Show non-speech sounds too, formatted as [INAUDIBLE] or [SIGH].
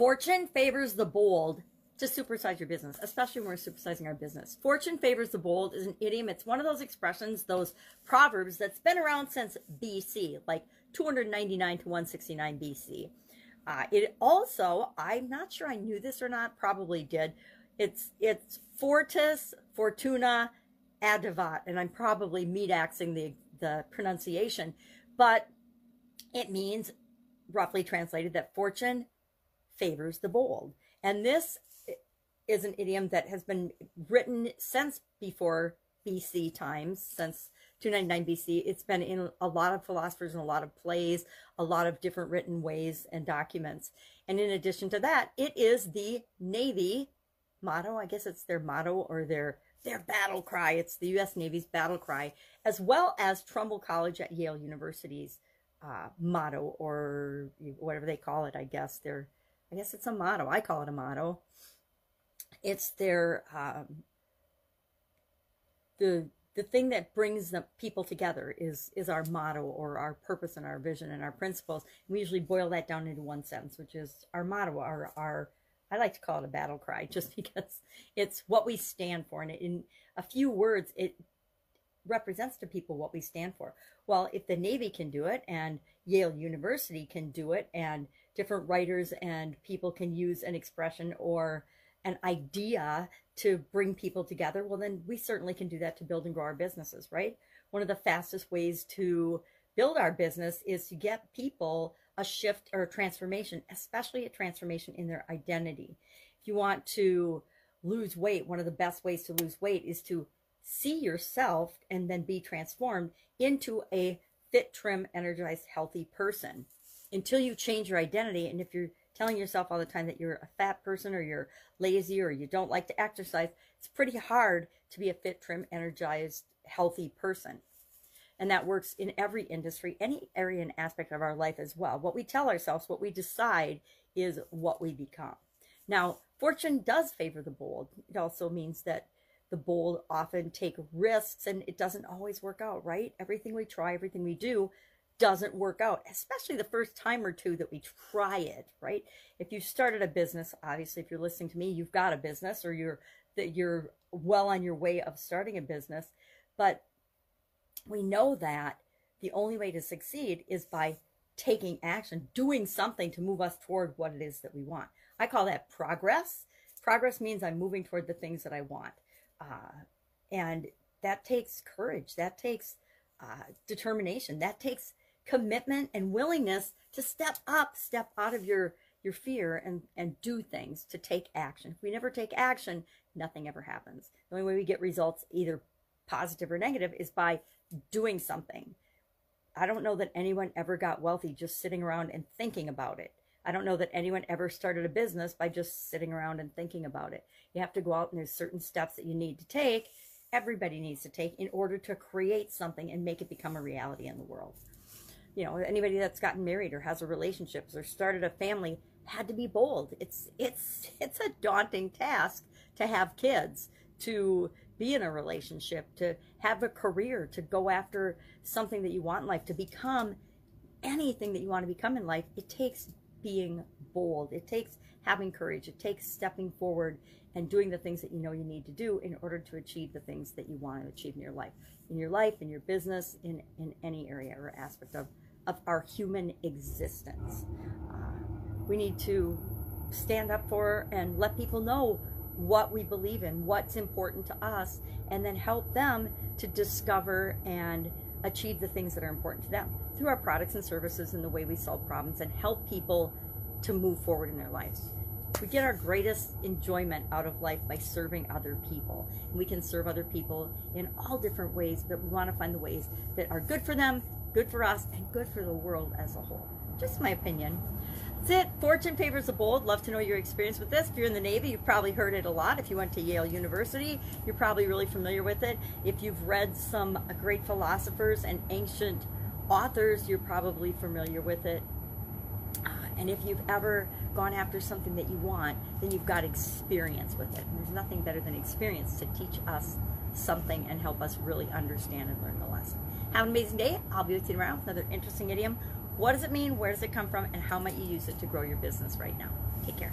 Fortune favors the bold to supersize your business, especially when we're supersizing our business. Fortune favors the bold is an idiom. It's one of those expressions, those proverbs that's been around since BC, like 299 to 169 BC. Uh, it also, I'm not sure I knew this or not, probably did. It's it's Fortis Fortuna Adivat, and I'm probably meat axing the the pronunciation, but it means roughly translated that fortune favors the bold. And this is an idiom that has been written since before BC times, since 299 BC. It's been in a lot of philosophers and a lot of plays, a lot of different written ways and documents. And in addition to that, it is the Navy motto. I guess it's their motto or their their battle cry. It's the U.S. Navy's battle cry, as well as Trumbull College at Yale University's uh, motto or whatever they call it. I guess their I guess it's a motto. I call it a motto. It's their um, the the thing that brings the people together is is our motto or our purpose and our vision and our principles. We usually boil that down into one sentence, which is our motto, our our I like to call it a battle cry, [LAUGHS] just because it's what we stand for, and in a few words, it represents to people what we stand for. Well, if the Navy can do it, and Yale University can do it, and different writers and people can use an expression or an idea to bring people together, well, then we certainly can do that to build and grow our businesses, right? One of the fastest ways to build our business is to get people a shift or a transformation, especially a transformation in their identity. If you want to lose weight, one of the best ways to lose weight is to see yourself and then be transformed into a fit, trim, energized, healthy person until you change your identity. And if you're telling yourself all the time that you're a fat person or you're lazy or you don't like to exercise, it's pretty hard to be a fit, trim, energized, healthy person. And that works in every industry, any area and aspect of our life as well. What we tell ourselves, what we decide, is what we become. Now, fortune does favor the bold. It also means that the bold often take risks and it doesn't always work out, right? Everything we try, everything we do doesn't work out, especially the first time or two that we try it, right? If you started a business, obviously, if you're listening to me, you've got a business or you're that you're well on your way of starting a business, but we know that the only way to succeed is by taking action, doing something to move us toward what it is that we want. I call that progress. Progress means I'm moving toward the things that I want. Uh, and that takes courage. That takes uh, determination. That takes commitment and willingness to step up, step out of your your fear and and do things to take action. If we never take action, nothing ever happens. The only way we get results either positive or negative is by doing something. I don't know that anyone ever got wealthy just sitting around and thinking about it. I don't know that anyone ever started a business by just sitting around and thinking about it. You have to go out and there's certain steps that you need to take. Everybody needs to take in order to create something and make it become a reality in the world you know anybody that's gotten married or has a relationship or started a family had to be bold. It's it's [LAUGHS] it's a daunting task to have kids to be in a relationship to have a career to go after something that you want in life to become anything that you want to become in life. It takes being bold. It takes having courage. It takes stepping forward and doing the things that you know you need to do in order to achieve the things that you want to achieve in your life in your life in your business in in any area or aspect of of our human existence. Uh, we need to stand up for and let people know what we believe in, what's important to us, and then help them to discover and achieve the things that are important to them through our products and services and the way we solve problems and help people to move forward in their lives. We get our greatest enjoyment out of life by serving other people. And we can serve other people in all different ways, but we want to find the ways that are good for them good for us, and good for the world as a whole. Just my opinion. That's it. Fortune favors the bold. Love to know your experience with this. If you're in the Navy, you've probably heard it a lot. If you went to Yale University, you're probably really familiar with it. If you've read some great philosophers and ancient authors, you're probably familiar with it. Uh, and if you've ever gone after something that you want, then you've got experience with it. And there's nothing better than experience to teach us something and help us really understand and learn the lesson. Have an amazing day. I'll be with you tomorrow with another interesting idiom What does it mean? Where does it come from? And how might you use it to grow your business right now? Take care.